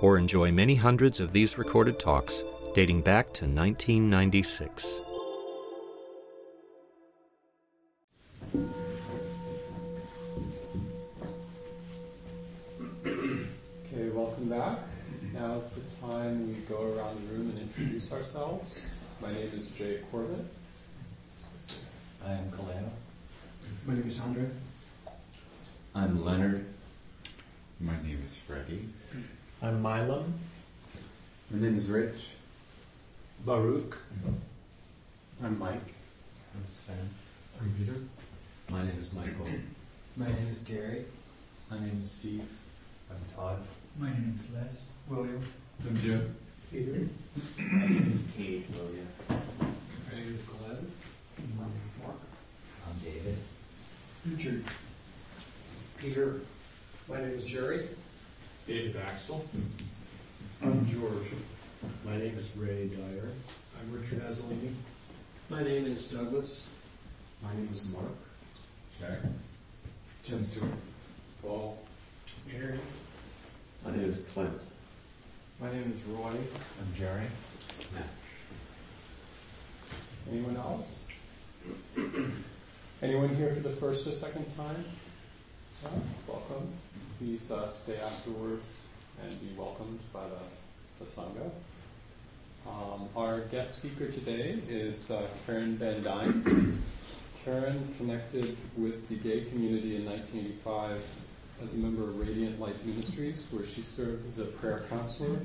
or enjoy many hundreds of these recorded talks dating back to 1996. Okay, welcome back. Now is the time we go around the room and introduce ourselves. My name is Jay Corbett. I am Kaleo. My name is Andre. I'm Leonard. My name is Freddie. I'm Milam. My name is Rich. Baruch. Mm-hmm. I'm Mike. I'm Sven. I'm Peter. My name is Michael. My name is Gary. My name is Steve. I'm Todd. My name is Les. William. I'm Joe. Peter. My name is Cage William. My name is Glenn. My name is Mark. I'm David. Richard. Peter. My name is Jerry. David Axel. I'm George. My name is Ray Dyer. I'm Richard Azzolini. My name is Douglas. My name is Mark. Jack. Jen Stewart. Paul. Mary. My name is Clint. My name is Roy. I'm Jerry. Anyone else? Anyone here for the first or second time? Welcome. Please uh, stay afterwards and be welcomed by the, the Sangha. Um, our guest speaker today is uh, Karen Van Dine. Karen connected with the gay community in 1985 as a member of Radiant Light Ministries, where she served as a prayer counselor.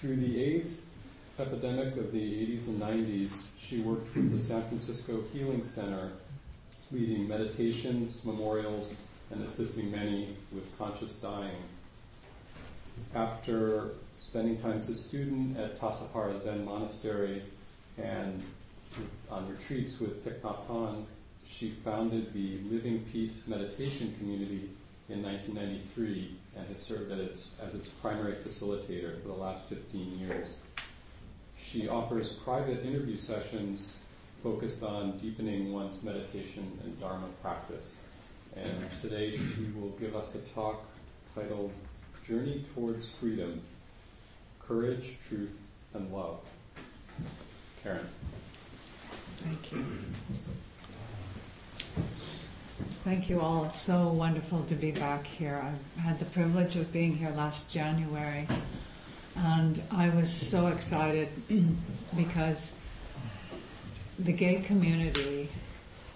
Through the AIDS epidemic of the 80s and 90s, she worked with the San Francisco Healing Center, leading meditations, memorials, and assisting many with conscious dying. After spending time as a student at Tassajara Zen Monastery and on retreats with Thich Nhat Hanh, she founded the Living Peace Meditation Community in 1993 and has served its, as its primary facilitator for the last 15 years. She offers private interview sessions focused on deepening one's meditation and Dharma practice. And today she will give us a talk titled Journey Towards Freedom Courage, Truth, and Love. Karen. Thank you. Thank you all. It's so wonderful to be back here. I had the privilege of being here last January, and I was so excited because the gay community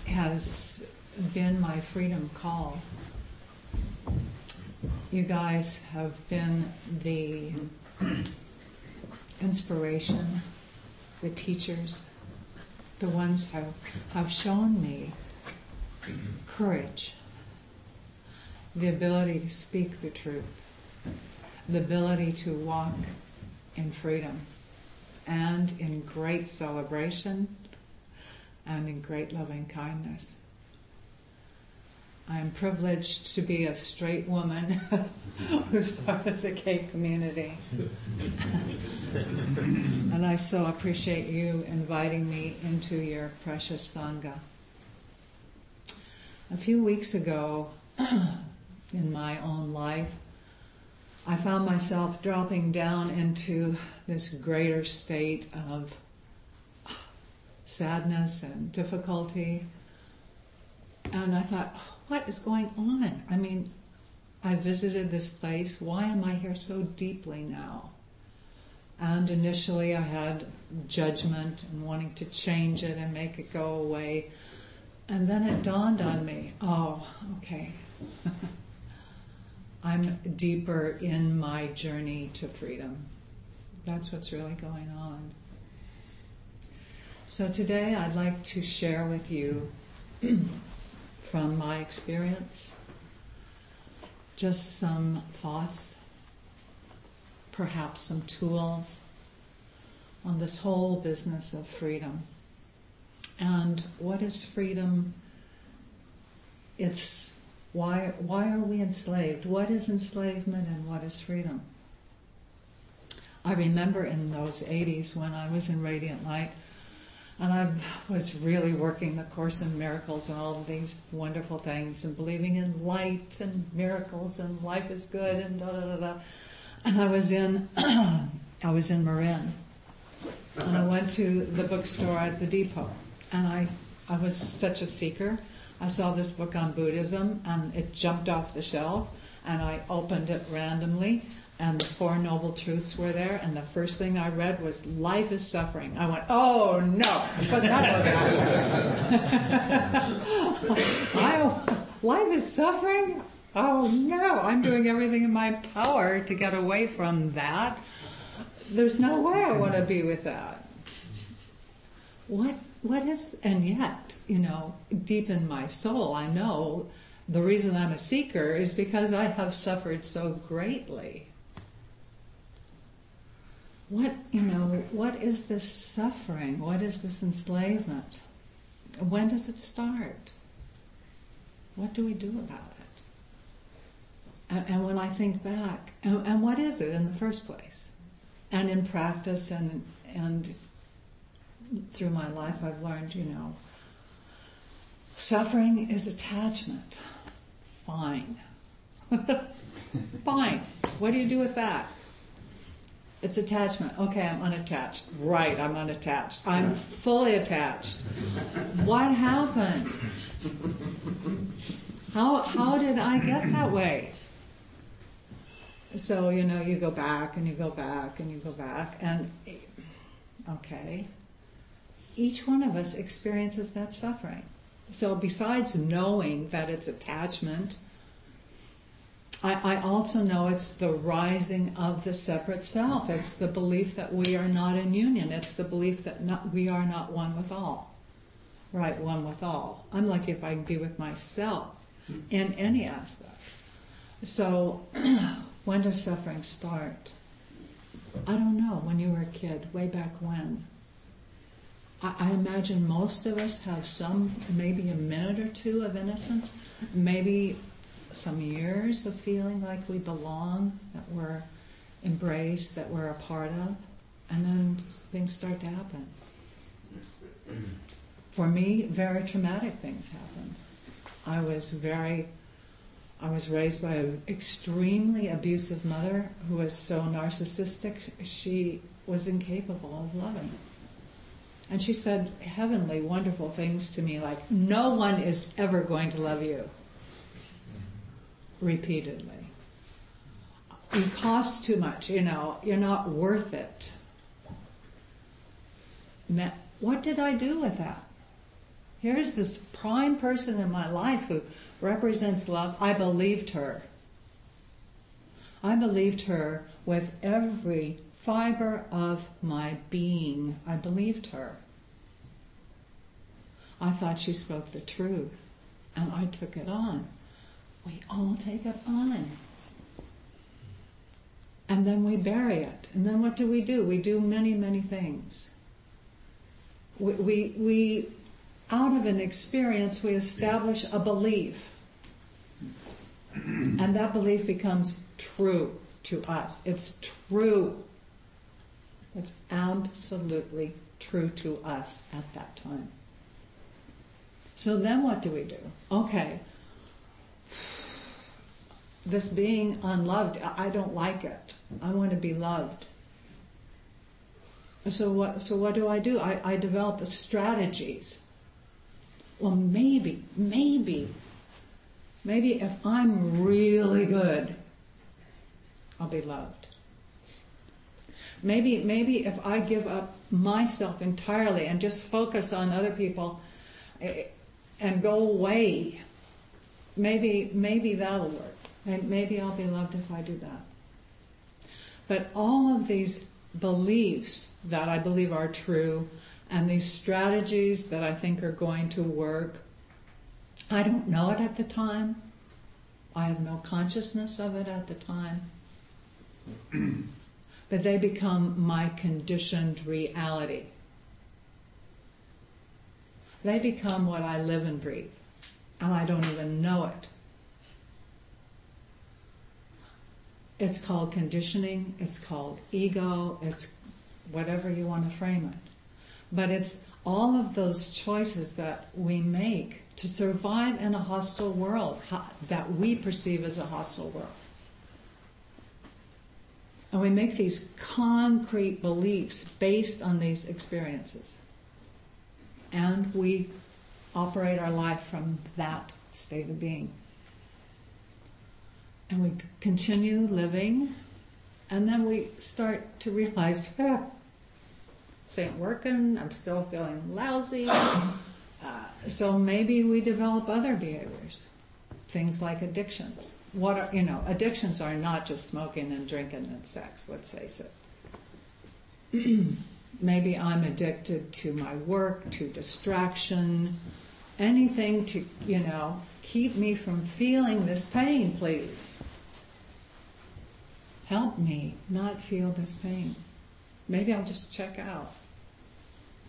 has been my freedom call. You guys have been the inspiration, the teachers, the ones who have shown me courage, the ability to speak the truth, the ability to walk in freedom and in great celebration and in great loving kindness. I am privileged to be a straight woman who's part of the gay community. and I so appreciate you inviting me into your precious Sangha. A few weeks ago, in my own life, I found myself dropping down into this greater state of sadness and difficulty. And I thought, what is going on? I mean, I visited this place. Why am I here so deeply now? And initially I had judgment and wanting to change it and make it go away. And then it dawned on me, oh, okay. I'm deeper in my journey to freedom. That's what's really going on. So today I'd like to share with you from my experience just some thoughts, perhaps some tools on this whole business of freedom. And what is freedom? It's why why are we enslaved? What is enslavement and what is freedom? I remember in those 80s when I was in Radiant Light and I was really working the Course in Miracles and all of these wonderful things and believing in light and miracles and life is good and da da da da. And I was in I was in Marin and I went to the bookstore at the depot and I I was such a seeker. I saw this book on Buddhism and it jumped off the shelf and I opened it randomly and the Four Noble Truths were there, and the first thing I read was "Life is suffering." I went, "Oh no!" But that was I, life is suffering. Oh no! I'm doing everything in my power to get away from that. There's no way I want to be with that. What? What is? And yet, you know, deep in my soul, I know the reason I'm a seeker is because I have suffered so greatly what you know what is this suffering? What is this enslavement? When does it start? What do we do about it? And, and when i think back and, and, what is it in the first place? And in practice and and through my life i've learned you know suffering is attachment. Fine. Fine. What do you do with that it's attachment. Okay, I'm unattached. Right, I'm unattached. I'm fully attached. What happened? How how did I get that way? So, you know, you go back and you go back and you go back and okay. Each one of us experiences that suffering. So besides knowing that it's attachment, I, I, also know it's the rising of the separate self. It's the belief that we are not in union. It's the belief that not, we are not one with all. Right, one with all. I'm lucky if I can be with myself hmm. in any aspect. So, when does suffering start? I don't know. When you were a kid, way back when. I, I imagine most of us have some, maybe a minute or two of innocence, maybe some years of feeling like we belong, that we're embraced, that we're a part of, and then things start to happen. For me, very traumatic things happened. I was very, I was raised by an extremely abusive mother who was so narcissistic, she was incapable of loving. And she said heavenly, wonderful things to me like, no one is ever going to love you repeatedly. You cost too much, you know, you're not worth it. What did I do with that? Here's this prime person in my life who represents love. I believed her. I believed her with every fiber of my being. I believed her. I thought she spoke the truth, and I took it on we all take it on. And then we bury it. And then what do we do? We do many, many things. We, we, we out of an experience, we establish a belief. And that belief becomes true to us. It's true. It's absolutely true to us at that time. So then what do we do? Okay, this being unloved, I don't like it. I want to be loved. So what? So what do I do? I, I develop strategies. Well, maybe, maybe, maybe if I'm really good, I'll be loved. Maybe, maybe if I give up myself entirely and just focus on other people eh, and go away, maybe, maybe that'll work. And maybe I'll be loved if I do that. But all of these beliefs that I believe are true and these strategies that I think are going to work, I don't know it at the time. I have no consciousness of it at the time. but they become my conditioned reality. They become what I live and breathe, and I don't even know it. It's called conditioning, it's called ego, it's whatever you want to frame it. But it's all of those choices that we make to survive in a hostile world that we perceive as a hostile world. And we make these concrete beliefs based on these experiences. And we operate our life from that state of being. And we continue living, and then we start to realize, ah, this ain't working, I'm still feeling lousy. Uh, so maybe we develop other behaviors, things like addictions. What are, you know, addictions are not just smoking and drinking and sex, let's face it. maybe I'm addicted to my work, to distraction, anything to, you know, keep me from feeling this pain, please. Help me not feel this pain. Maybe I'll just check out.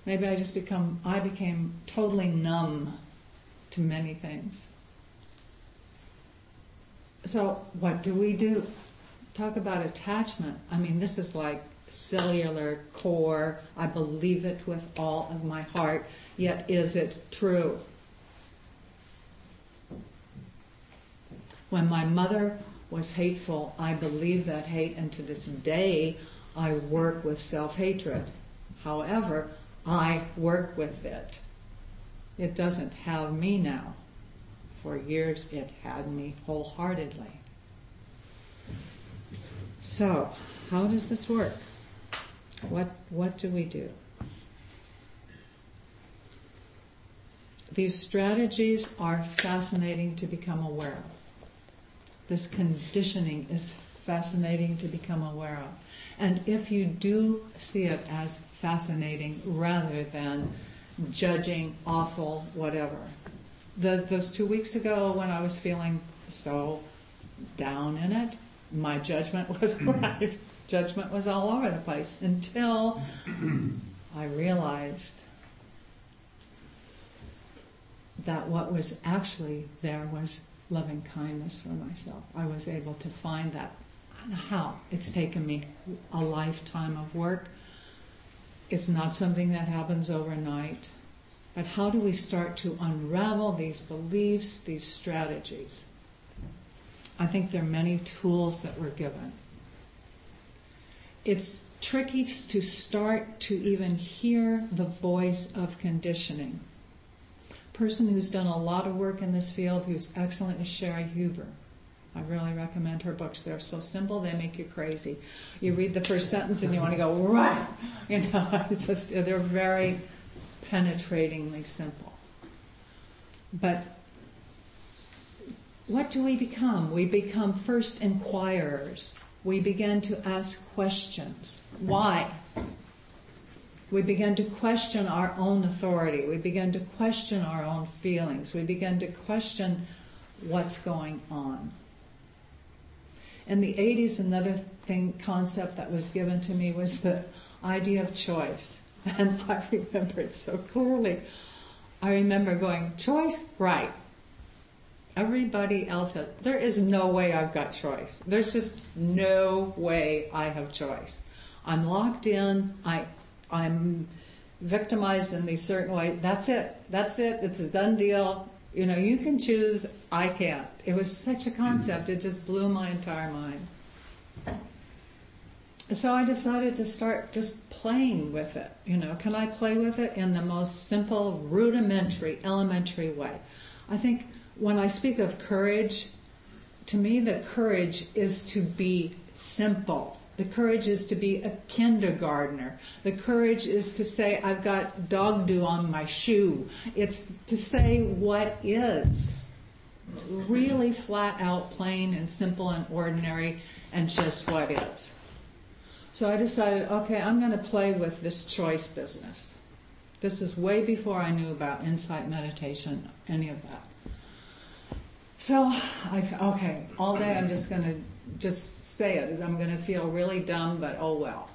Maybe I just become, I became totally numb to many things. So, what do we do? Talk about attachment. I mean, this is like cellular core. I believe it with all of my heart. Yet, is it true? When my mother was hateful, I believe that hate, and to this day, I work with self hatred. However, I work with it. It doesn't have me now. For years, it had me wholeheartedly. So, how does this work? What, what do we do? These strategies are fascinating to become aware of. This conditioning is fascinating to become aware of. And if you do see it as fascinating rather than judging, awful, whatever. The, those two weeks ago when I was feeling so down in it, my judgment was mm-hmm. right. Judgment was all over the place until I realized that what was actually there was loving kindness for myself. I was able to find that. How? It's taken me a lifetime of work. It's not something that happens overnight. But how do we start to unravel these beliefs, these strategies? I think there are many tools that we're given. It's tricky to start to even hear the voice of conditioning person who's done a lot of work in this field who's excellent is Cheri Huber. I really recommend her books. They're so simple, they make you crazy. You read the first sentence and you want to go, right! You know, it's just, they're very penetratingly simple. But what do we become? We become first inquirers. We begin to ask questions. Why? We begin to question our own authority. We begin to question our own feelings. We begin to question what's going on. In the 80s, another thing, concept that was given to me was the idea of choice. And I remember it so clearly. I remember going, choice? Right. Everybody else there is no way I've got choice. There's just no way I have choice. I'm locked in. I I'm victimized in these certain way. That's it. That's it. It's a done deal. You know, you can choose. I can't. It was such a concept. Mm-hmm. It just blew my entire mind. So I decided to start just playing with it. You know, can I play with it in the most simple, rudimentary, elementary way? I think when I speak of courage, to me, the courage is to be simple. The courage is to be a kindergartner. The courage is to say, I've got dog dew on my shoe. It's to say what is. Really flat out, plain and simple and ordinary, and just what is. So I decided, okay, I'm going to play with this choice business. This is way before I knew about insight meditation, any of that. So I said, okay, all day I'm just going to just say it. I'm going to feel really dumb, but oh well.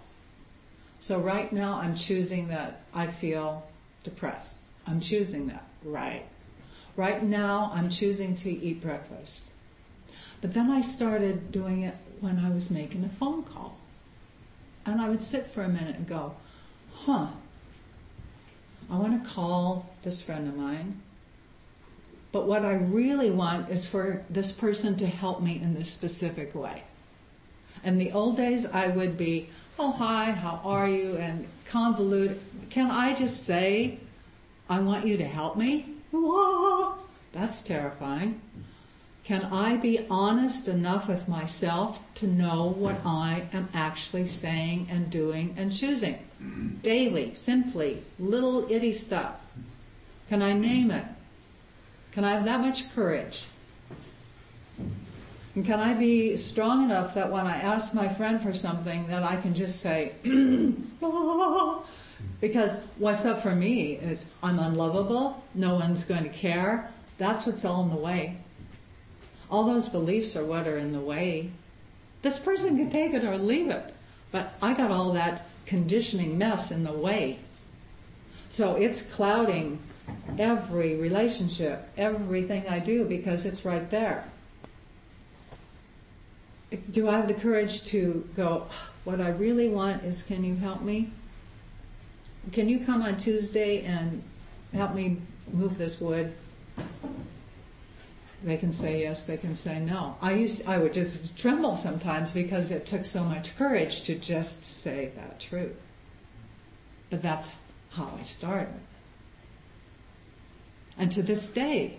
So right now I'm choosing that I feel depressed. I'm choosing that. Right. Right now I'm choosing to eat breakfast. But then I started doing it when I was making a phone call. And I would sit for a minute and go, huh, I want to call this friend of mine. But what I really want is for this person to help me in this specific way. In the old days, I would be, oh, hi, how are you? And convolute. Can I just say, I want you to help me? That's terrifying. Can I be honest enough with myself to know what I am actually saying and doing and choosing? Daily, simply, little itty stuff. Can I name it? Can I have that much courage? And can I be strong enough that when I ask my friend for something that I can just say, because what's up for me is I'm unlovable, no one's going to care. That's what's all in the way. All those beliefs are what are in the way. This person can take it or leave it, but I got all that conditioning mess in the way. So it's clouding every relationship, everything I do because it's right there. Do I have the courage to go, what I really want is can you help me? Can you come on Tuesday and help me move this wood? They can say yes, they can say no. I used I would just tremble sometimes because it took so much courage to just say that truth. But that's how I started. And to this day,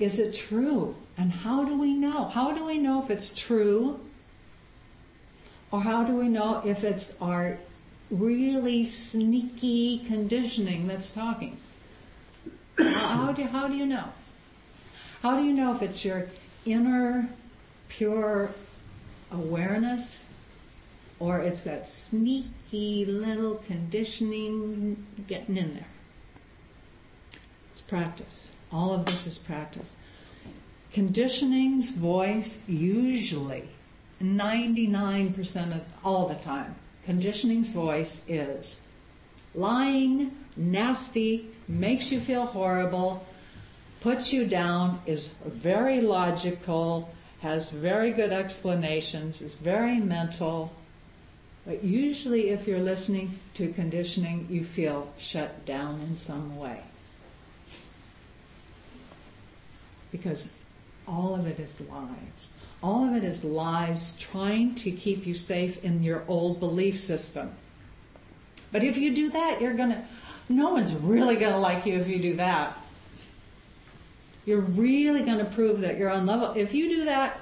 is it true? And how do we know? How do we know if it's true? Or how do we know if it's our really sneaky conditioning that's talking? how, do, how do you know? How do you know if it's your inner pure awareness or it's that sneaky little conditioning getting in there? It's practice. All of this is practice. Conditioning's voice usually, 99% of all the time, conditioning's voice is lying, nasty, makes you feel horrible, puts you down, is very logical, has very good explanations, is very mental. But usually, if you're listening to conditioning, you feel shut down in some way. Because all of it is lies. All of it is lies trying to keep you safe in your old belief system. But if you do that, you're going to, no one's really going to like you if you do that. You're really going to prove that you're level. If you do that,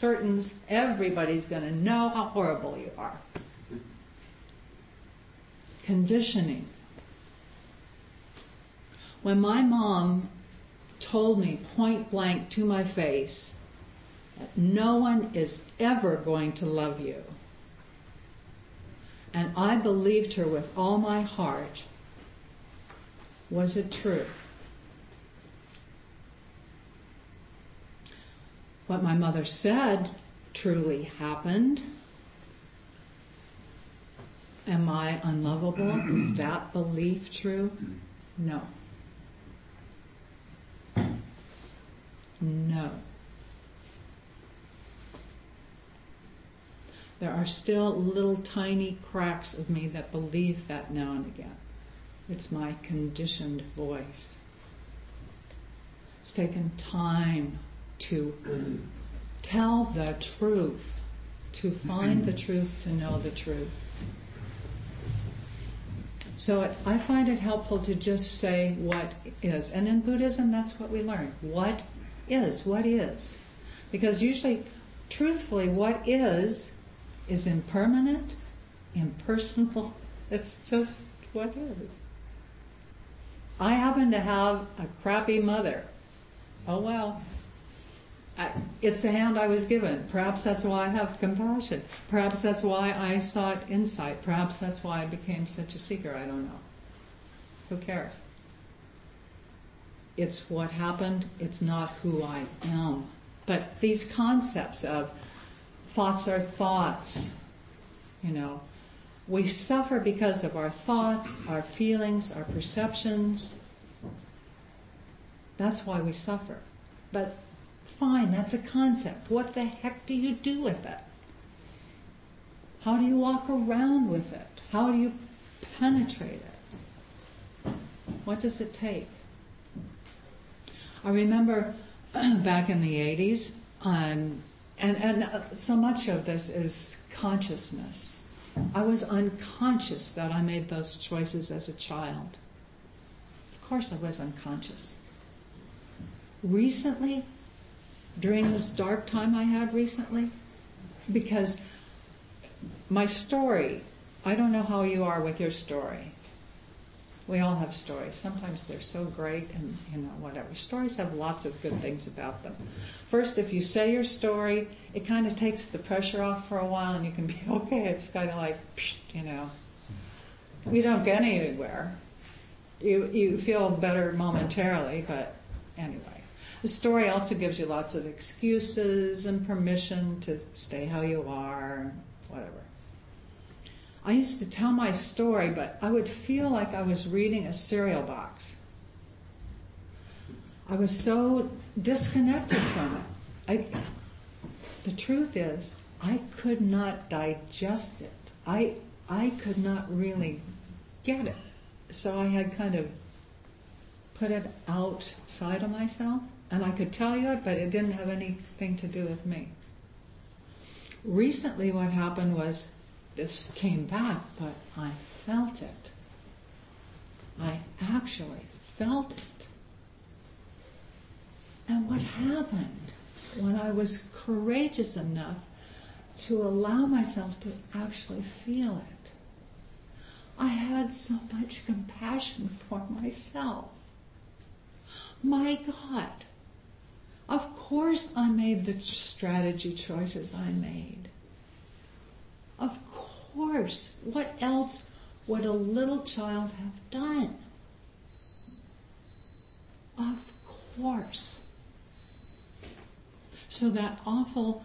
curtains, everybody's going to know how horrible you are. Conditioning. When my mom told me point blank to my face that no one is ever going to love you, and I believed her with all my heart, was it true? what my mother said truly happened? Am I unlovable? Is that belief true? No. No. There are still little tiny cracks of me that believe that now and again. It's my conditioned voice. It's taken time to tell the truth, to find the truth, to know the truth. So it, I find it helpful to just say what is. And in Buddhism, that's what we learn. What is? What is? Because usually, truthfully, what is is impermanent, impersonal. It's just what is. I happen to have a crappy mother. Oh well. I, it's the hand I was given. Perhaps that's why I have compassion. Perhaps that's why I sought insight. Perhaps that's why I became such a seeker. I don't know. Who cares? It's what happened. It's not who I am. But these concepts of thoughts are thoughts. You know, we suffer because of our thoughts, our feelings, our perceptions. That's why we suffer. But fine, that's a concept. What the heck do you do with it? How do you walk around with it? How do you penetrate it? What does it take? I remember back in the 80s, um, and, and uh, so much of this is consciousness. I was unconscious that I made those choices as a child. Of course, I was unconscious. Recently, during this dark time I had recently, because my story, I don't know how you are with your story. We all have stories. Sometimes they're so great and, you know, whatever. Stories have lots of good things about them. First, if you say your story, it kind of takes the pressure off for a while and you can be okay. It's kind of like, you know, you don't get anywhere. You, you feel better momentarily, but anyway. The story also gives you lots of excuses and permission to stay how you are, whatever. I used to tell my story, but I would feel like I was reading a cereal box. I was so disconnected from it. I, the truth is, I could not digest it. I, I could not really get it. So I had kind of put it outside of myself, and I could tell you it, but it didn't have anything to do with me. Recently, what happened was this came back, but I felt it. I actually felt it. And what happened when I was courageous enough to allow myself to actually feel it? I had so much compassion for myself. My God, of course I made the strategy choices I made. Of course. What else would a little child have done? Of course. So that awful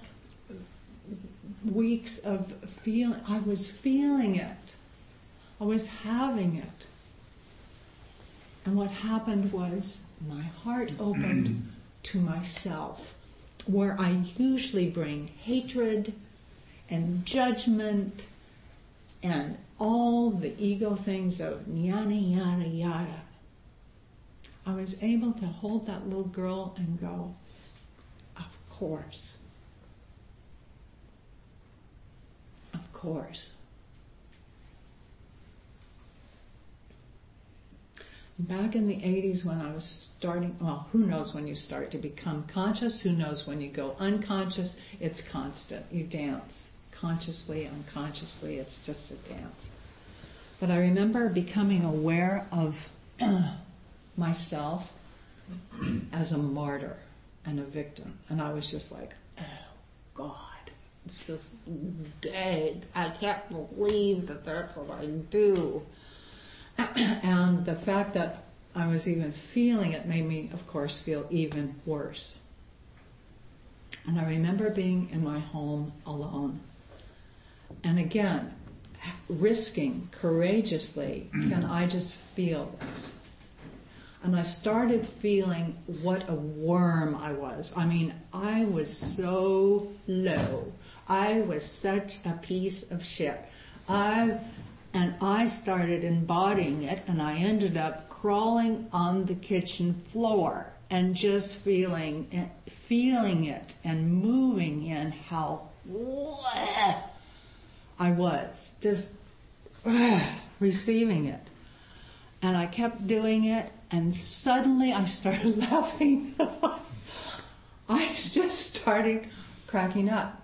weeks of feeling, I was feeling it. I was having it. And what happened was my heart opened mm-hmm. to myself, where I usually bring hatred and judgment and all the ego things of yada yada yada. I was able to hold that little girl and go, of course. Of course. Back in the 80s when I was starting, well, who knows when you start to become conscious? Who knows when you go unconscious? It's constant. You dance consciously, unconsciously, it's just a dance. But I remember becoming aware of myself as a martyr and a victim. And I was just like, oh God, it's just dead. I can't believe that that's what I do. and the fact that I was even feeling it made me, of course, feel even worse. And I remember being in my home alone. And again, risking courageously, can I just feel this? And I started feeling what a worm I was. I mean, I was so low. I was such a piece of shit. I and I started embodying it, and I ended up crawling on the kitchen floor and just feeling feeling it and moving in how I was just receiving it. And I kept doing it, and suddenly I started laughing. I was just started cracking up.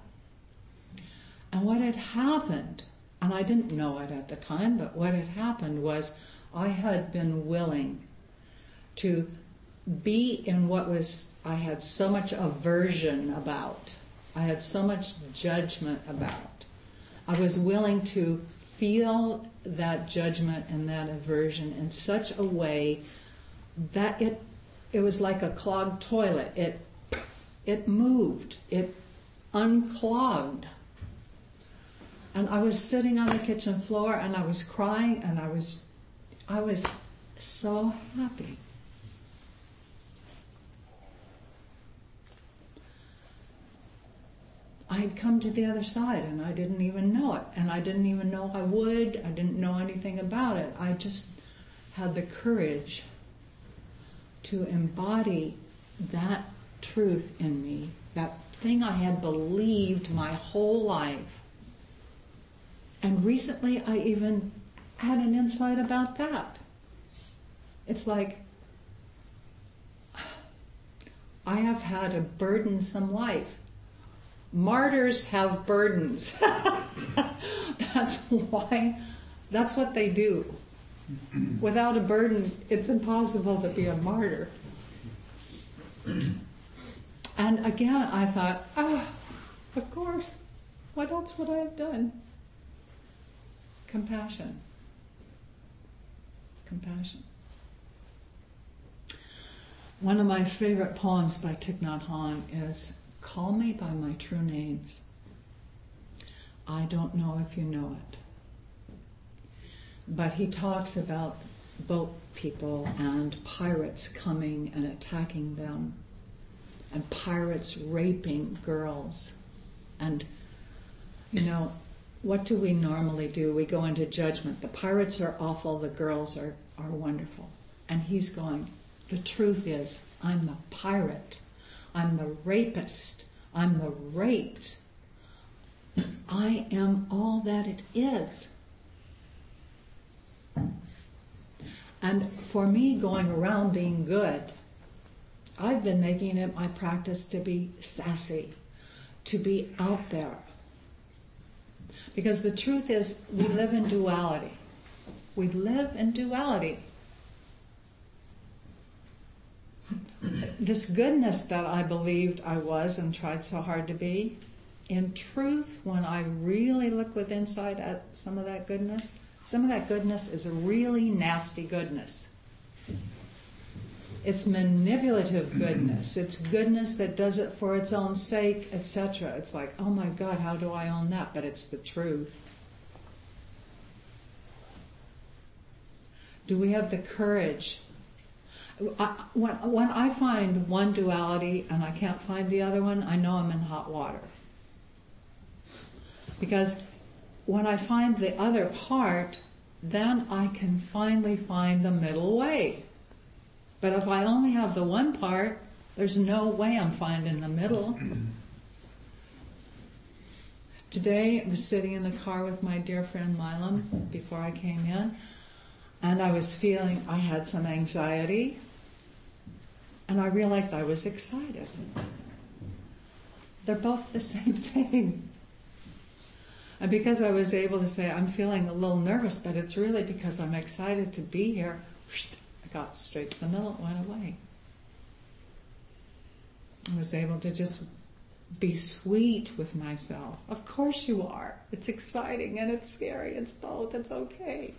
And what had happened and I didn't know it at the time, but what had happened was I had been willing to be in what was I had so much aversion about. I had so much judgment about. I was willing to feel that judgment and that aversion in such a way that it it was like a clogged toilet. It it moved. It unclogged. And I was sitting on the kitchen floor and I was crying and I was I was so happy. I had come to the other side and I didn't even know it. And I didn't even know I would. I didn't know anything about it. I just had the courage to embody that truth in me, that thing I had believed my whole life. And recently I even had an insight about that. It's like, I have had a burdensome life. Martyrs have burdens. that's why, that's what they do. Without a burden, it's impossible to be a martyr. And again, I thought, ah, of course, what else would I have done? Compassion. Compassion. One of my favorite poems by Thich Nhat Hanh is Call Me by My True Names. I don't know if you know it. But he talks about boat people and pirates coming and attacking them, and pirates raping girls. And, you know, what do we normally do? We go into judgment. The pirates are awful, the girls are, are wonderful. And he's going, the truth is, I'm the pirate. I'm the rapist. I'm the raped. I am all that it is. And for me, going around being good, I've been making it my practice to be sassy, to be out there. Because the truth is, we live in duality. We live in duality. This goodness that I believed I was and tried so hard to be, in truth, when I really look with inside at some of that goodness, some of that goodness is a really nasty goodness. It's manipulative goodness. It's goodness that does it for its own sake, etc. It's like, oh my God, how do I own that? But it's the truth. Do we have the courage? When, when I find one duality and I can't find the other one, I know I'm in hot water. Because when I find the other part, then I can finally find the middle way. But if I only have the one part, there's no way I'm finding the middle. Today, I was sitting in the car with my dear friend Milam before I came in, and I was feeling I had some anxiety, and I realized I was excited. They're both the same thing. And because I was able to say, I'm feeling a little nervous, but it's really because I'm excited to be here, I got straight to the middle, it went away. I was able to just be sweet with myself. Of course you are. It's exciting and it's scary. It's both. It's okay.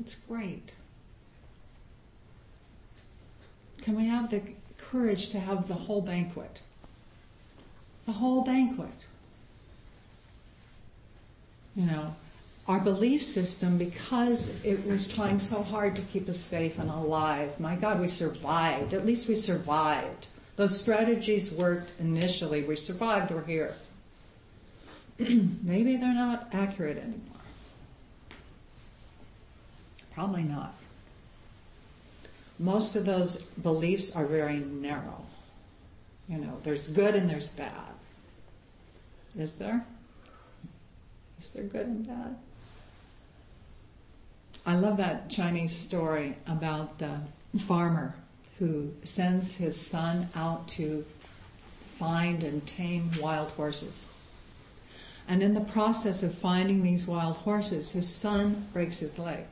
It's great. Can we have the courage to have the whole banquet? the whole banquet. You know, our belief system, because it was trying so hard to keep us safe and alive, my God, we survived. At least we survived. Those strategies worked initially. We survived, we're here. Maybe they're not accurate anymore. Probably not. Most of those beliefs are very narrow. You know, there's good and there's bad. Is there? Is there good and bad? I love that Chinese story about the farmer who sends his son out to find and tame wild horses. And in the process of finding these wild horses, his son breaks his leg.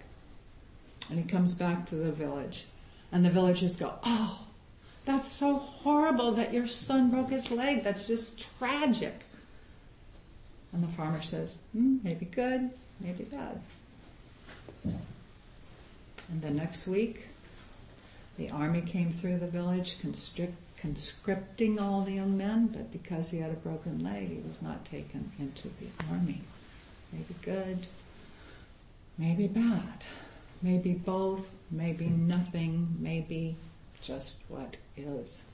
And he comes back to the village. And the villagers go, Oh, that's so horrible that your son broke his leg. That's just tragic. And the farmer says, hmm, maybe good, maybe bad. And the next week, the army came through the village, constrict, conscripting all the young men, but because he had a broken leg, he was not taken into the army. Maybe good, maybe bad, maybe both, maybe nothing, maybe just what is.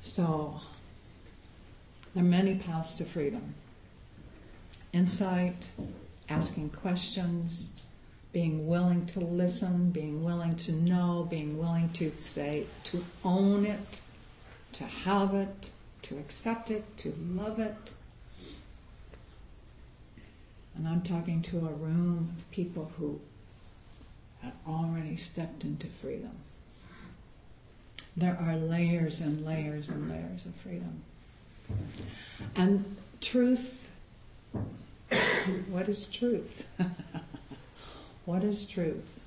So, there are many paths to freedom insight, asking questions, being willing to listen, being willing to know, being willing to say, to own it, to have it, to accept it, to love it. And I'm talking to a room of people who have already stepped into freedom. There are layers and layers and layers of freedom. And truth, what is truth? what is truth?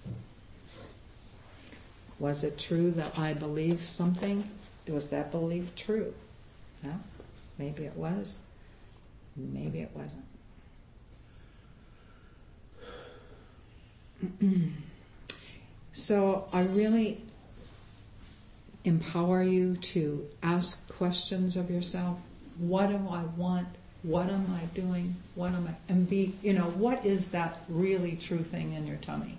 Was it true that I believed something? Was that belief true? No? Maybe it was. Maybe it wasn't. so I really empower you to ask questions of yourself. What do I want? What am I doing? What am I? And be, you know, what is that really true thing in your tummy?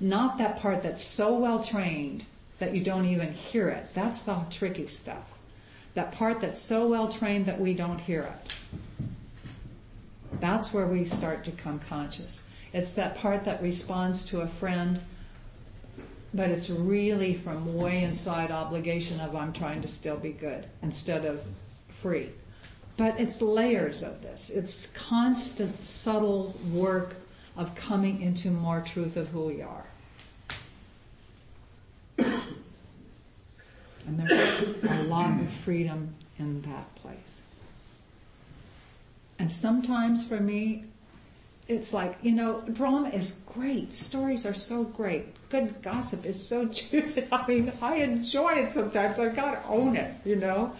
Not that part that's so well trained that you don't even hear it. That's the tricky stuff. That part that's so well trained that we don't hear it. That's where we start to come conscious. It's that part that responds to a friend, but it's really from way inside obligation of I'm trying to still be good instead of free. But it's layers of this. It's constant, subtle work of coming into more truth of who we are. And there's a lot of freedom in that place. And sometimes for me, it's like, you know, drama is great. Stories are so great. Good gossip is so juicy. I mean, I enjoy it sometimes. I've got to own it, you know.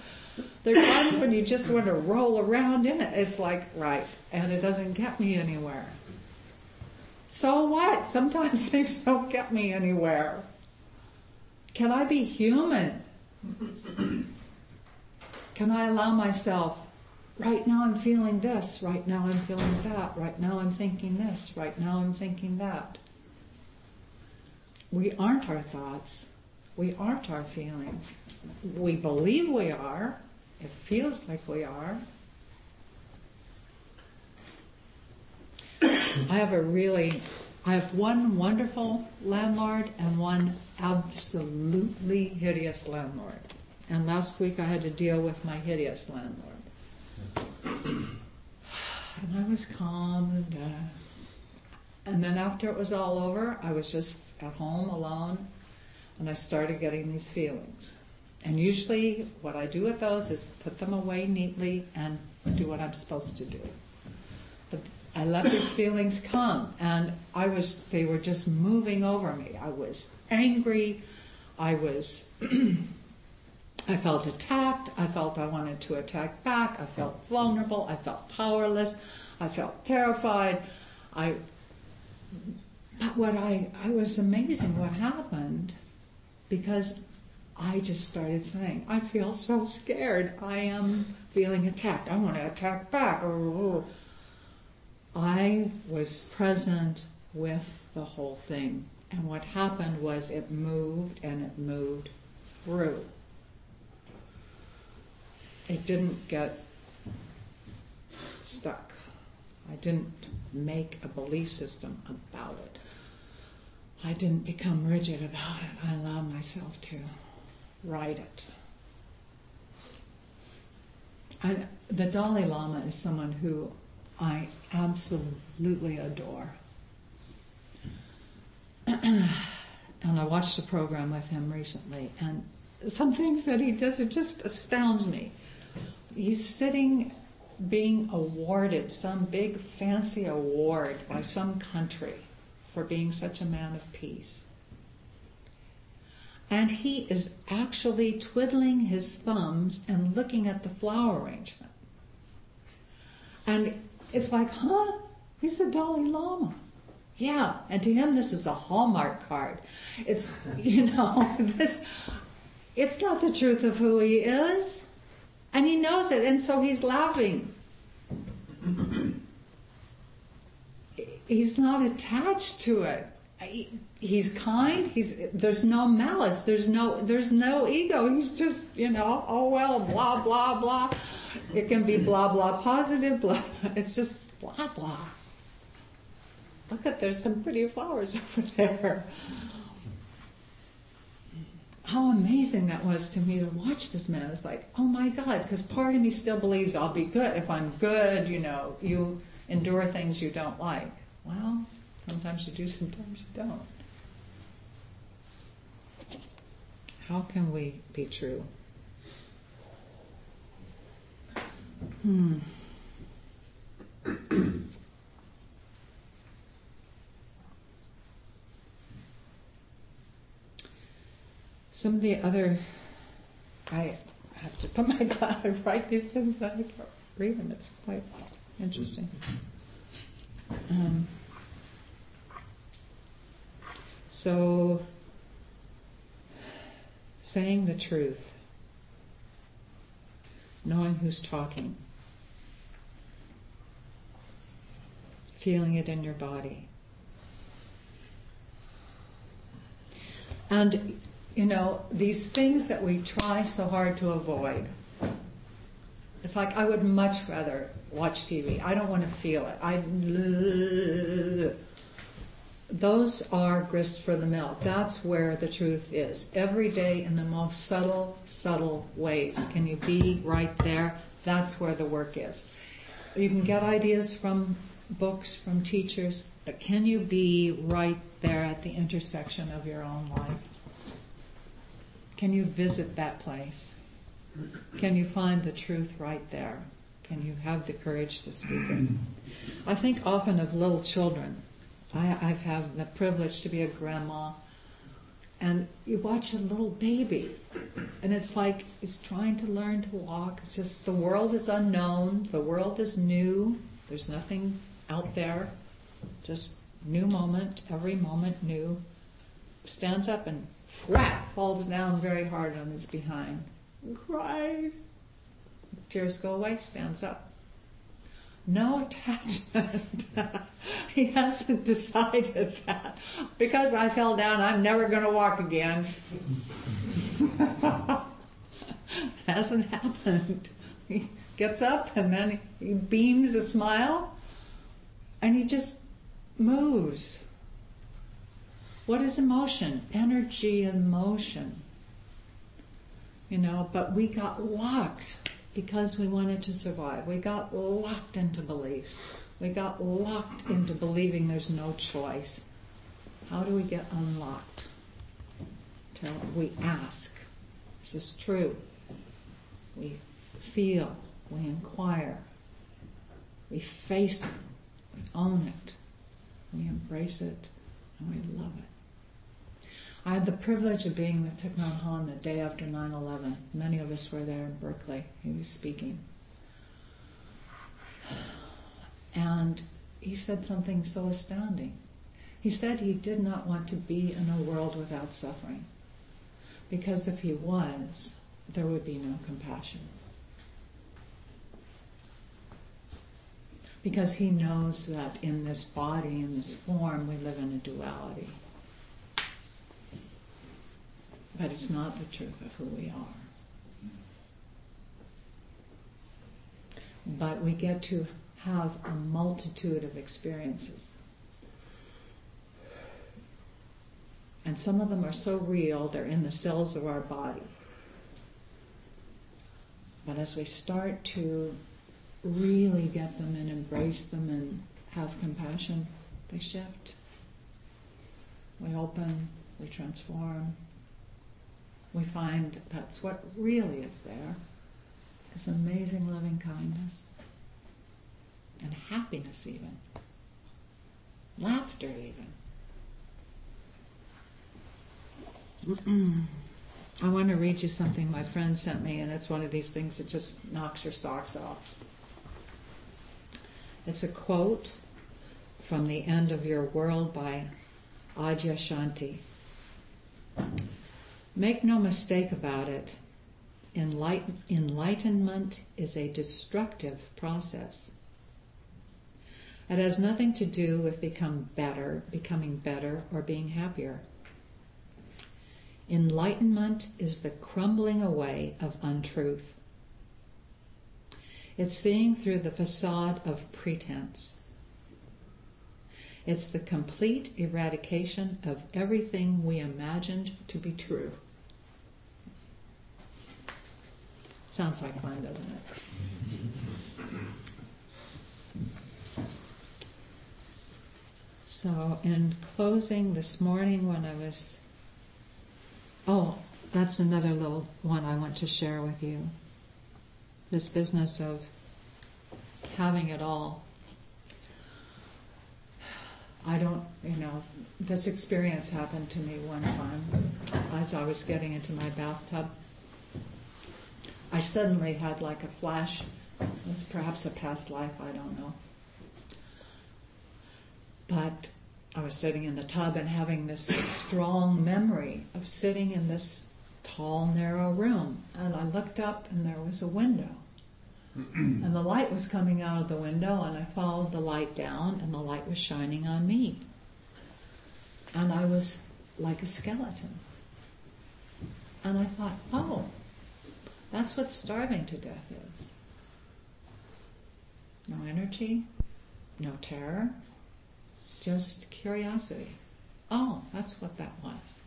There are times when you just want to roll around in it. It's like, right, and it doesn't get me anywhere. So what? Sometimes things don't get me anywhere. Can I be human? Can I allow myself, right now I'm feeling this, right now I'm feeling that, right now I'm thinking this, right now I'm thinking that? We aren't our thoughts. We aren't our feelings. We believe we are. It feels like we are. I have a really, I have one wonderful landlord and one absolutely hideous landlord. And last week I had to deal with my hideous landlord. And I was calm and uh, and then after it was all over, I was just at home alone and I started getting these feelings. And usually what I do with those is put them away neatly and do what I'm supposed to do. But I let these feelings come and I was they were just moving over me. I was angry, I was I felt attacked. I felt I wanted to attack back. I felt vulnerable. I felt powerless. I felt terrified. I, but what I, I was amazing what happened because I just started saying, I feel so scared. I am feeling attacked. I want to attack back. I was present with the whole thing. And what happened was it moved and it moved through it didn't get stuck. I didn't make a belief system about it. I didn't become rigid about it. I allowed myself to write it. And the Dalai Lama is someone who I absolutely adore. and I watched a program with him recently, and some things that he does, it just astounds me he's sitting being awarded some big fancy award by some country for being such a man of peace. And he is actually twiddling his thumbs and looking at the flower arrangement. And it's like, huh? He's the Dalai Lama. Yeah, and to him, this is a Hallmark card. It's, you know, this, it's not the truth of who he is. And he knows it, and so he's laughing. he's not attached to it. He's kind. He's there's no malice. There's no there's no ego. He's just you know oh well blah blah blah. It can be blah blah positive blah. It's just blah blah. Look at there's some pretty flowers over there. How amazing that was to me to watch this man. It's like, oh my God, because part of me still believes I'll be good. If I'm good, you know, you endure things you don't like. Well, sometimes you do, sometimes you don't. How can we be true? Hmm. Some of the other, I have to put my glass, I write these things, I can't read them, it's quite interesting. Um, so, saying the truth, knowing who's talking, feeling it in your body. And, you know, these things that we try so hard to avoid. It's like I would much rather watch TV. I don't want to feel it. I those are grist for the mill. That's where the truth is. Every day in the most subtle, subtle ways. Can you be right there? That's where the work is. You can get ideas from books, from teachers, but can you be right there at the intersection of your own life? Can you visit that place? Can you find the truth right there? Can you have the courage to speak it? I think often of little children. I, I've had the privilege to be a grandma, and you watch a little baby, and it's like it's trying to learn to walk. Just the world is unknown, the world is new. There's nothing out there, just new moment, every moment new. Stands up and whack falls down very hard on his behind, cries. Tears go away, stands up. No attachment. he hasn't decided that. Because I fell down, I'm never going to walk again. hasn't happened. He gets up and then he beams a smile and he just moves. What is emotion? Energy and motion. You know, but we got locked because we wanted to survive. We got locked into beliefs. We got locked into believing there's no choice. How do we get unlocked? Till we ask, is this true? We feel, we inquire, we face it, we own it, we embrace it, and we love it. I had the privilege of being with Thich Nhat Hanh the day after 9-11. Many of us were there in Berkeley. He was speaking. And he said something so astounding. He said he did not want to be in a world without suffering. Because if he was, there would be no compassion. Because he knows that in this body, in this form, we live in a duality. But it's not the truth of who we are. But we get to have a multitude of experiences. And some of them are so real, they're in the cells of our body. But as we start to really get them and embrace them and have compassion, they shift. We open, we transform. We find that's what really is there is amazing loving kindness and happiness, even laughter, even. I want to read you something my friend sent me, and it's one of these things that just knocks your socks off. It's a quote from The End of Your World by Adyashanti. Make no mistake about it, enlighten- enlightenment is a destructive process. It has nothing to do with become better, becoming better, or being happier. Enlightenment is the crumbling away of untruth. It's seeing through the facade of pretense. It's the complete eradication of everything we imagined to be true. Sounds like fun, doesn't it? So, in closing this morning, when I was. Oh, that's another little one I want to share with you. This business of having it all. I don't, you know, this experience happened to me one time as I was getting into my bathtub. I suddenly had like a flash. It was perhaps a past life, I don't know. But I was sitting in the tub and having this strong memory of sitting in this tall, narrow room. And I looked up and there was a window. and the light was coming out of the window, and I followed the light down, and the light was shining on me. And I was like a skeleton. And I thought, oh, that's what starving to death is. No energy, no terror, just curiosity. Oh, that's what that was.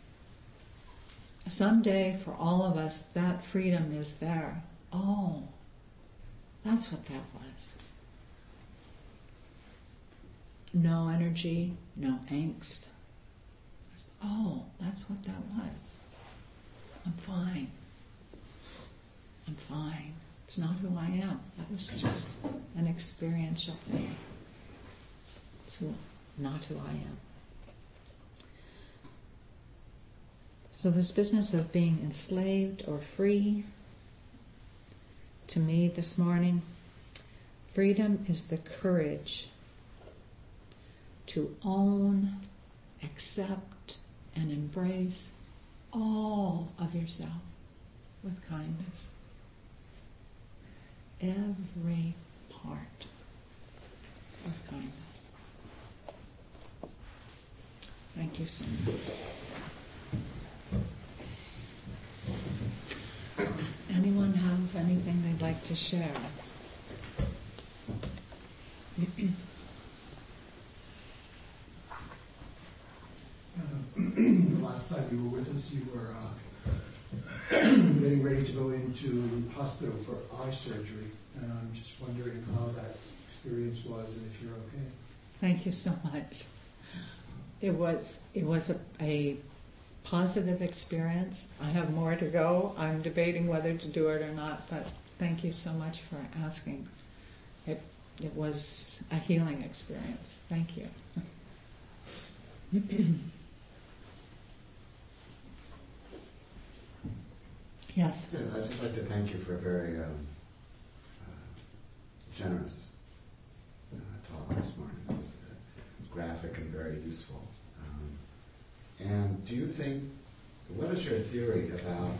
Someday, for all of us, that freedom is there. Oh, that's what that was. No energy, no angst. Oh, that's what that was. I'm fine. I'm fine. It's not who I am. That was just an experiential thing. It's who, not who I am. So, this business of being enslaved or free, to me this morning, freedom is the courage to own, accept, and embrace all of yourself with kindness. Every part of kindness. Thank you so much. Anyone have anything they'd like to share? the last time you were with us, you were uh, getting ready to go into hospital for eye surgery, and I'm just wondering how that experience was and if you're okay. Thank you so much. It was it was a, a positive experience. I have more to go. I'm debating whether to do it or not, but thank you so much for asking. It it was a healing experience. Thank you. yes. I'd just like to thank you for a very um, uh, generous uh, talk this morning. It was uh, graphic and very useful. And do you think, what is your theory about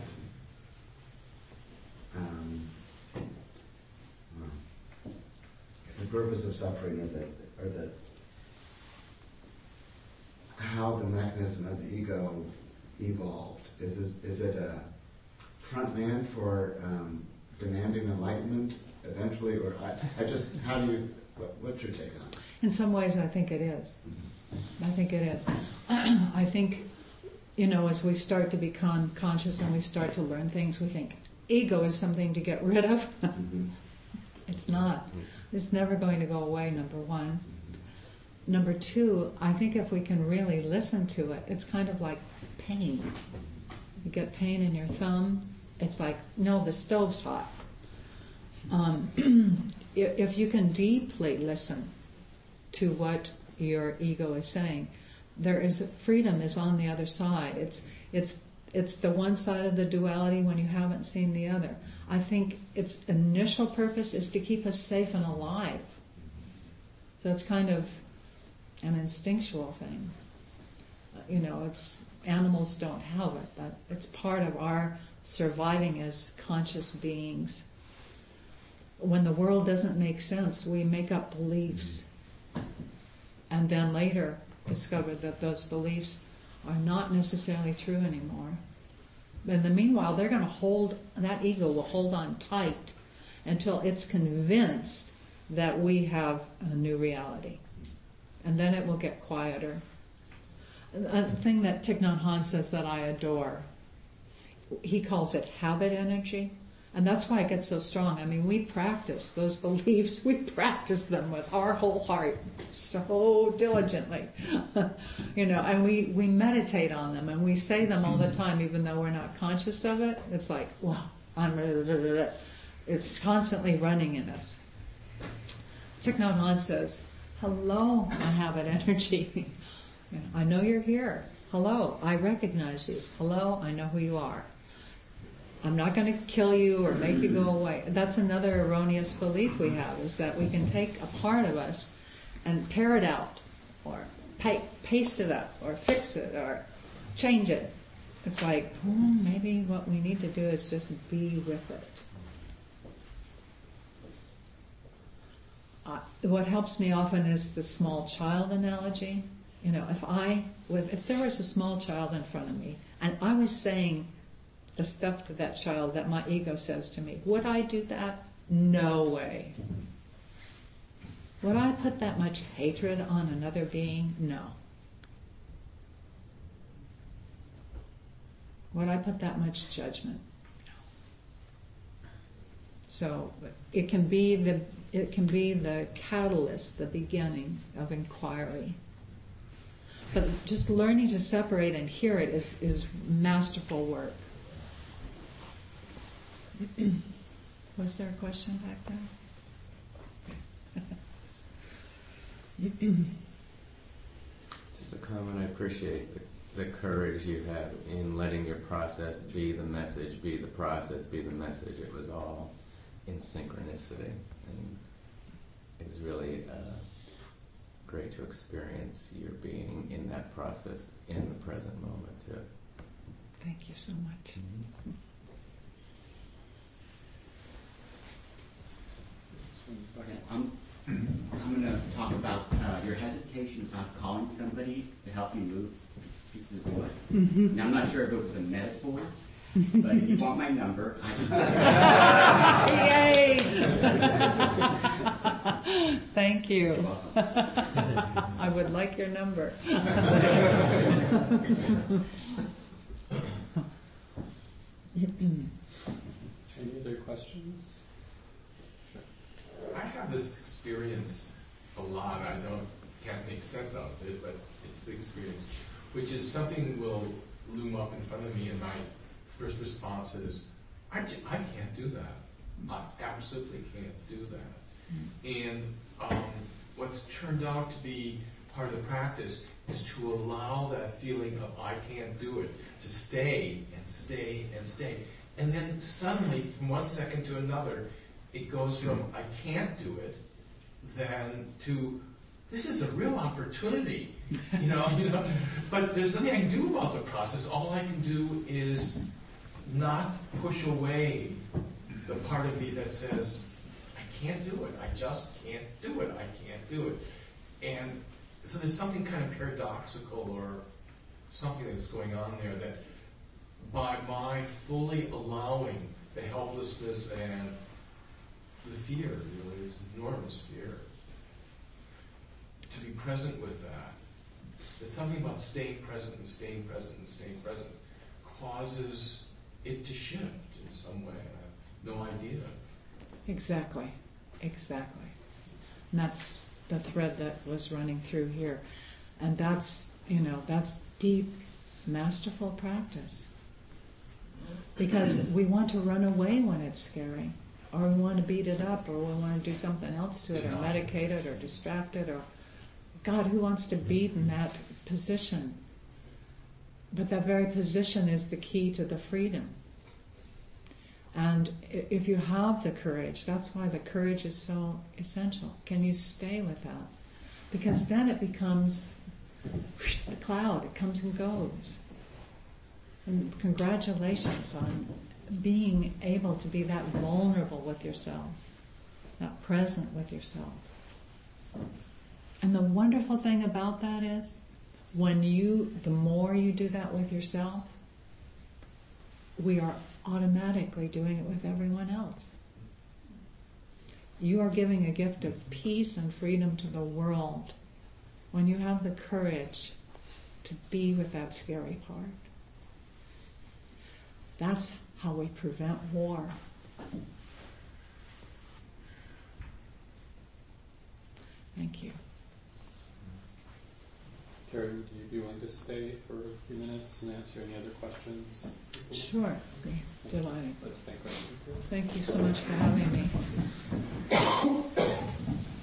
um, well, the purpose of suffering or the, or the how the mechanism of the ego evolved? Is it, is it a front man for um, demanding enlightenment eventually, or I, I just, how do you, what, what's your take on it? In some ways, I think it is. I think it is. I think, you know, as we start to become conscious and we start to learn things, we think ego is something to get rid of. Mm-hmm. it's not. It's never going to go away, number one. Number two, I think if we can really listen to it, it's kind of like pain. You get pain in your thumb, it's like, no, the stove's hot. Um, if, if you can deeply listen to what your ego is saying, there is freedom is on the other side. It's it's it's the one side of the duality when you haven't seen the other. I think its initial purpose is to keep us safe and alive. So it's kind of an instinctual thing. You know, it's animals don't have it, but it's part of our surviving as conscious beings. When the world doesn't make sense, we make up beliefs, and then later discover that those beliefs are not necessarily true anymore. In the meanwhile, they're going to hold, that ego will hold on tight until it's convinced that we have a new reality. And then it will get quieter. A thing that Thich Nhat Hanh says that I adore, he calls it habit energy. And that's why it gets so strong. I mean, we practice those beliefs, we practice them with our whole heart so diligently. you know, and we, we meditate on them and we say them all the mm-hmm. time, even though we're not conscious of it. It's like, well, I'm. It's constantly running in us. Thich Nhat Hanh says, Hello, I have an energy. I know you're here. Hello, I recognize you. Hello, I know who you are. I'm not going to kill you or make you go away. That's another erroneous belief we have is that we can take a part of us and tear it out or paste it up or fix it or change it. It's like, hmm, maybe what we need to do is just be with it. Uh, what helps me often is the small child analogy. You know, if I, if there was a small child in front of me and I was saying the stuff to that child that my ego says to me, would I do that? No way. Would I put that much hatred on another being? No. Would I put that much judgment? No. So it can be the it can be the catalyst, the beginning of inquiry. But just learning to separate and hear it is, is masterful work. Was there a question back there? Just a comment. I appreciate the, the courage you have in letting your process be the message, be the process, be the message. It was all in synchronicity, and it was really uh, great to experience your being in that process in the present moment too. Thank you so much. Okay, I'm, I'm going to talk about uh, your hesitation about calling somebody to help you move pieces of wood. Now, I'm not sure if it was a metaphor, but if you want my number, I Yay! Thank you. You're welcome. I would like your number. Any other questions? Experience a lot. I don't can't make sense of it, but it's the experience, which is something will loom up in front of me, and my first response is, I, j- I can't do that. I absolutely can't do that. And um, what's turned out to be part of the practice is to allow that feeling of I can't do it to stay and stay and stay. And then suddenly, from one second to another, it goes from I can't do it, then to this is a real opportunity, you know, you know. But there's nothing I can do about the process. All I can do is not push away the part of me that says I can't do it. I just can't do it. I can't do it. And so there's something kind of paradoxical or something that's going on there that by my fully allowing the helplessness and the fear, really, it's enormous fear, to be present with that. There's something about staying present and staying present and staying present causes it to shift in some way. I have no idea. Exactly, exactly. And that's the thread that was running through here. And that's, you know, that's deep, masterful practice. Because we want to run away when it's scary, or we want to beat it up, or we want to do something else to it, or medicate it, or distract it, or God, who wants to be in that position? But that very position is the key to the freedom. And if you have the courage, that's why the courage is so essential. Can you stay with that? Because then it becomes the cloud, it comes and goes. And congratulations on being able to be that vulnerable with yourself, that present with yourself. And the wonderful thing about that is, when you, the more you do that with yourself, we are automatically doing it with everyone else. You are giving a gift of peace and freedom to the world when you have the courage to be with that scary part. That's how we prevent war. Thank you. Terry, would you be willing to stay for a few minutes and answer any other questions? Sure, I'd be delighted. Let's thank our speaker. Thank you so much for having me.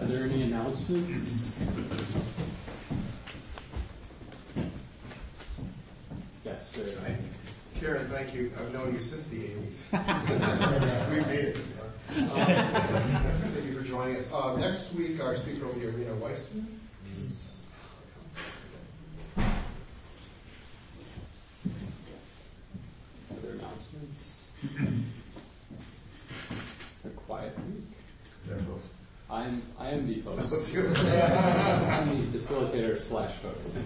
Are there any announcements? Yes, sir. Hi. Karen, thank you. I've known you since the 80s. We've made it this far. Um, thank you for joining us. Uh, next week, our speaker will be Arena Weissman. Other announcements? It's a quiet week. Is that host? I'm, I am the host. Let's hear it. I'm the facilitator slash host.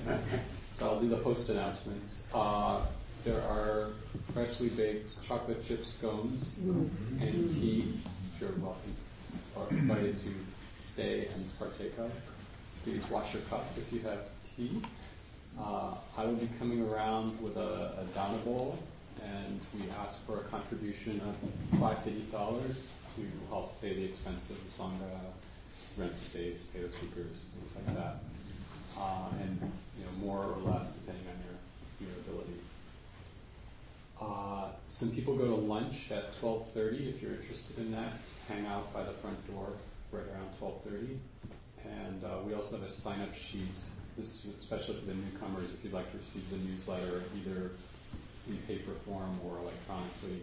So I'll do the host announcements. Uh, there are freshly baked chocolate chip scones and tea, which you're welcome, or invited to stay and partake of. Please wash your cup if you have tea. Uh, I will be coming around with a, a dana bowl, and we ask for a contribution of five to eight dollars to help pay the expense of the sangha, rent the space, pay the speakers, things like that, uh, and you know more or less depending on your your ability. Uh, some people go to lunch at 12:30 if you're interested in that. Hang out by the front door right around 12:30, and uh, we also have a sign-up sheet. This is especially for the newcomers. If you'd like to receive the newsletter either in paper form or electronically,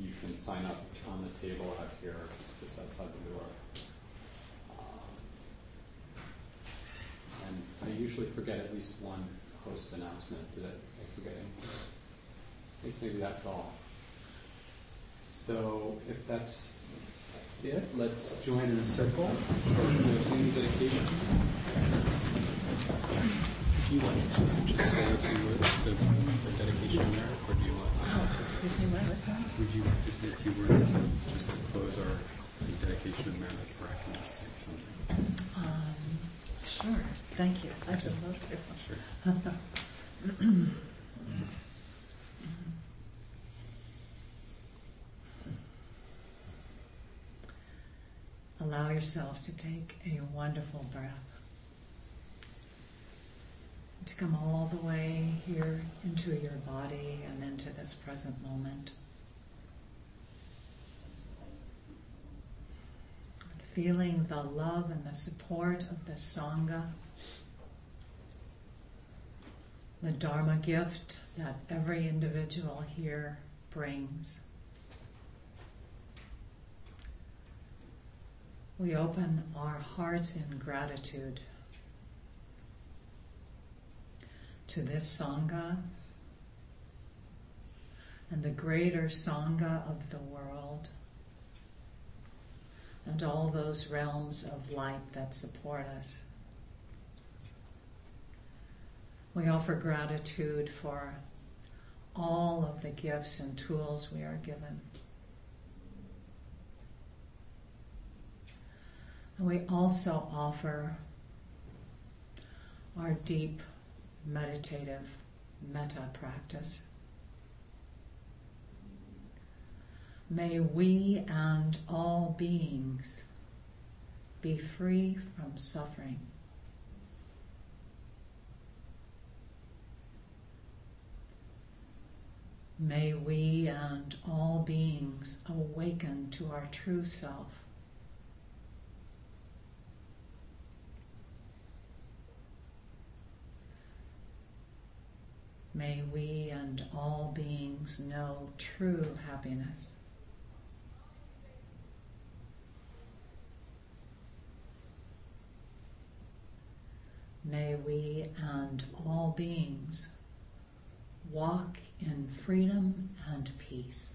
you can sign up on the table out here just outside the door. And I usually forget at least one host announcement. Did I, I forget anything? I think maybe that's all. So if that's it, let's join in a circle for the singing dedication. Do you want to just say a few words to the dedication or do you want? Oh, excuse me, what was that? Would you like to say a few words to, just to close our dedication of or I can say something? Sure, thank you. I'd love to. Sure. Allow yourself to take a wonderful breath. To come all the way here into your body and into this present moment. Feeling the love and the support of the Sangha, the Dharma gift that every individual here brings. We open our hearts in gratitude to this Sangha and the greater Sangha of the world and all those realms of light that support us. We offer gratitude for all of the gifts and tools we are given. And we also offer our deep meditative metta practice. May we and all beings be free from suffering. May we and all beings awaken to our true self. May we and all beings know true happiness. May we and all beings walk in freedom and peace.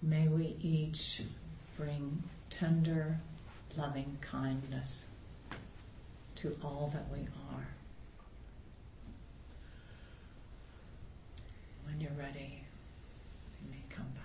May we each bring tender, loving kindness to all that we are. When you're ready, you may come back.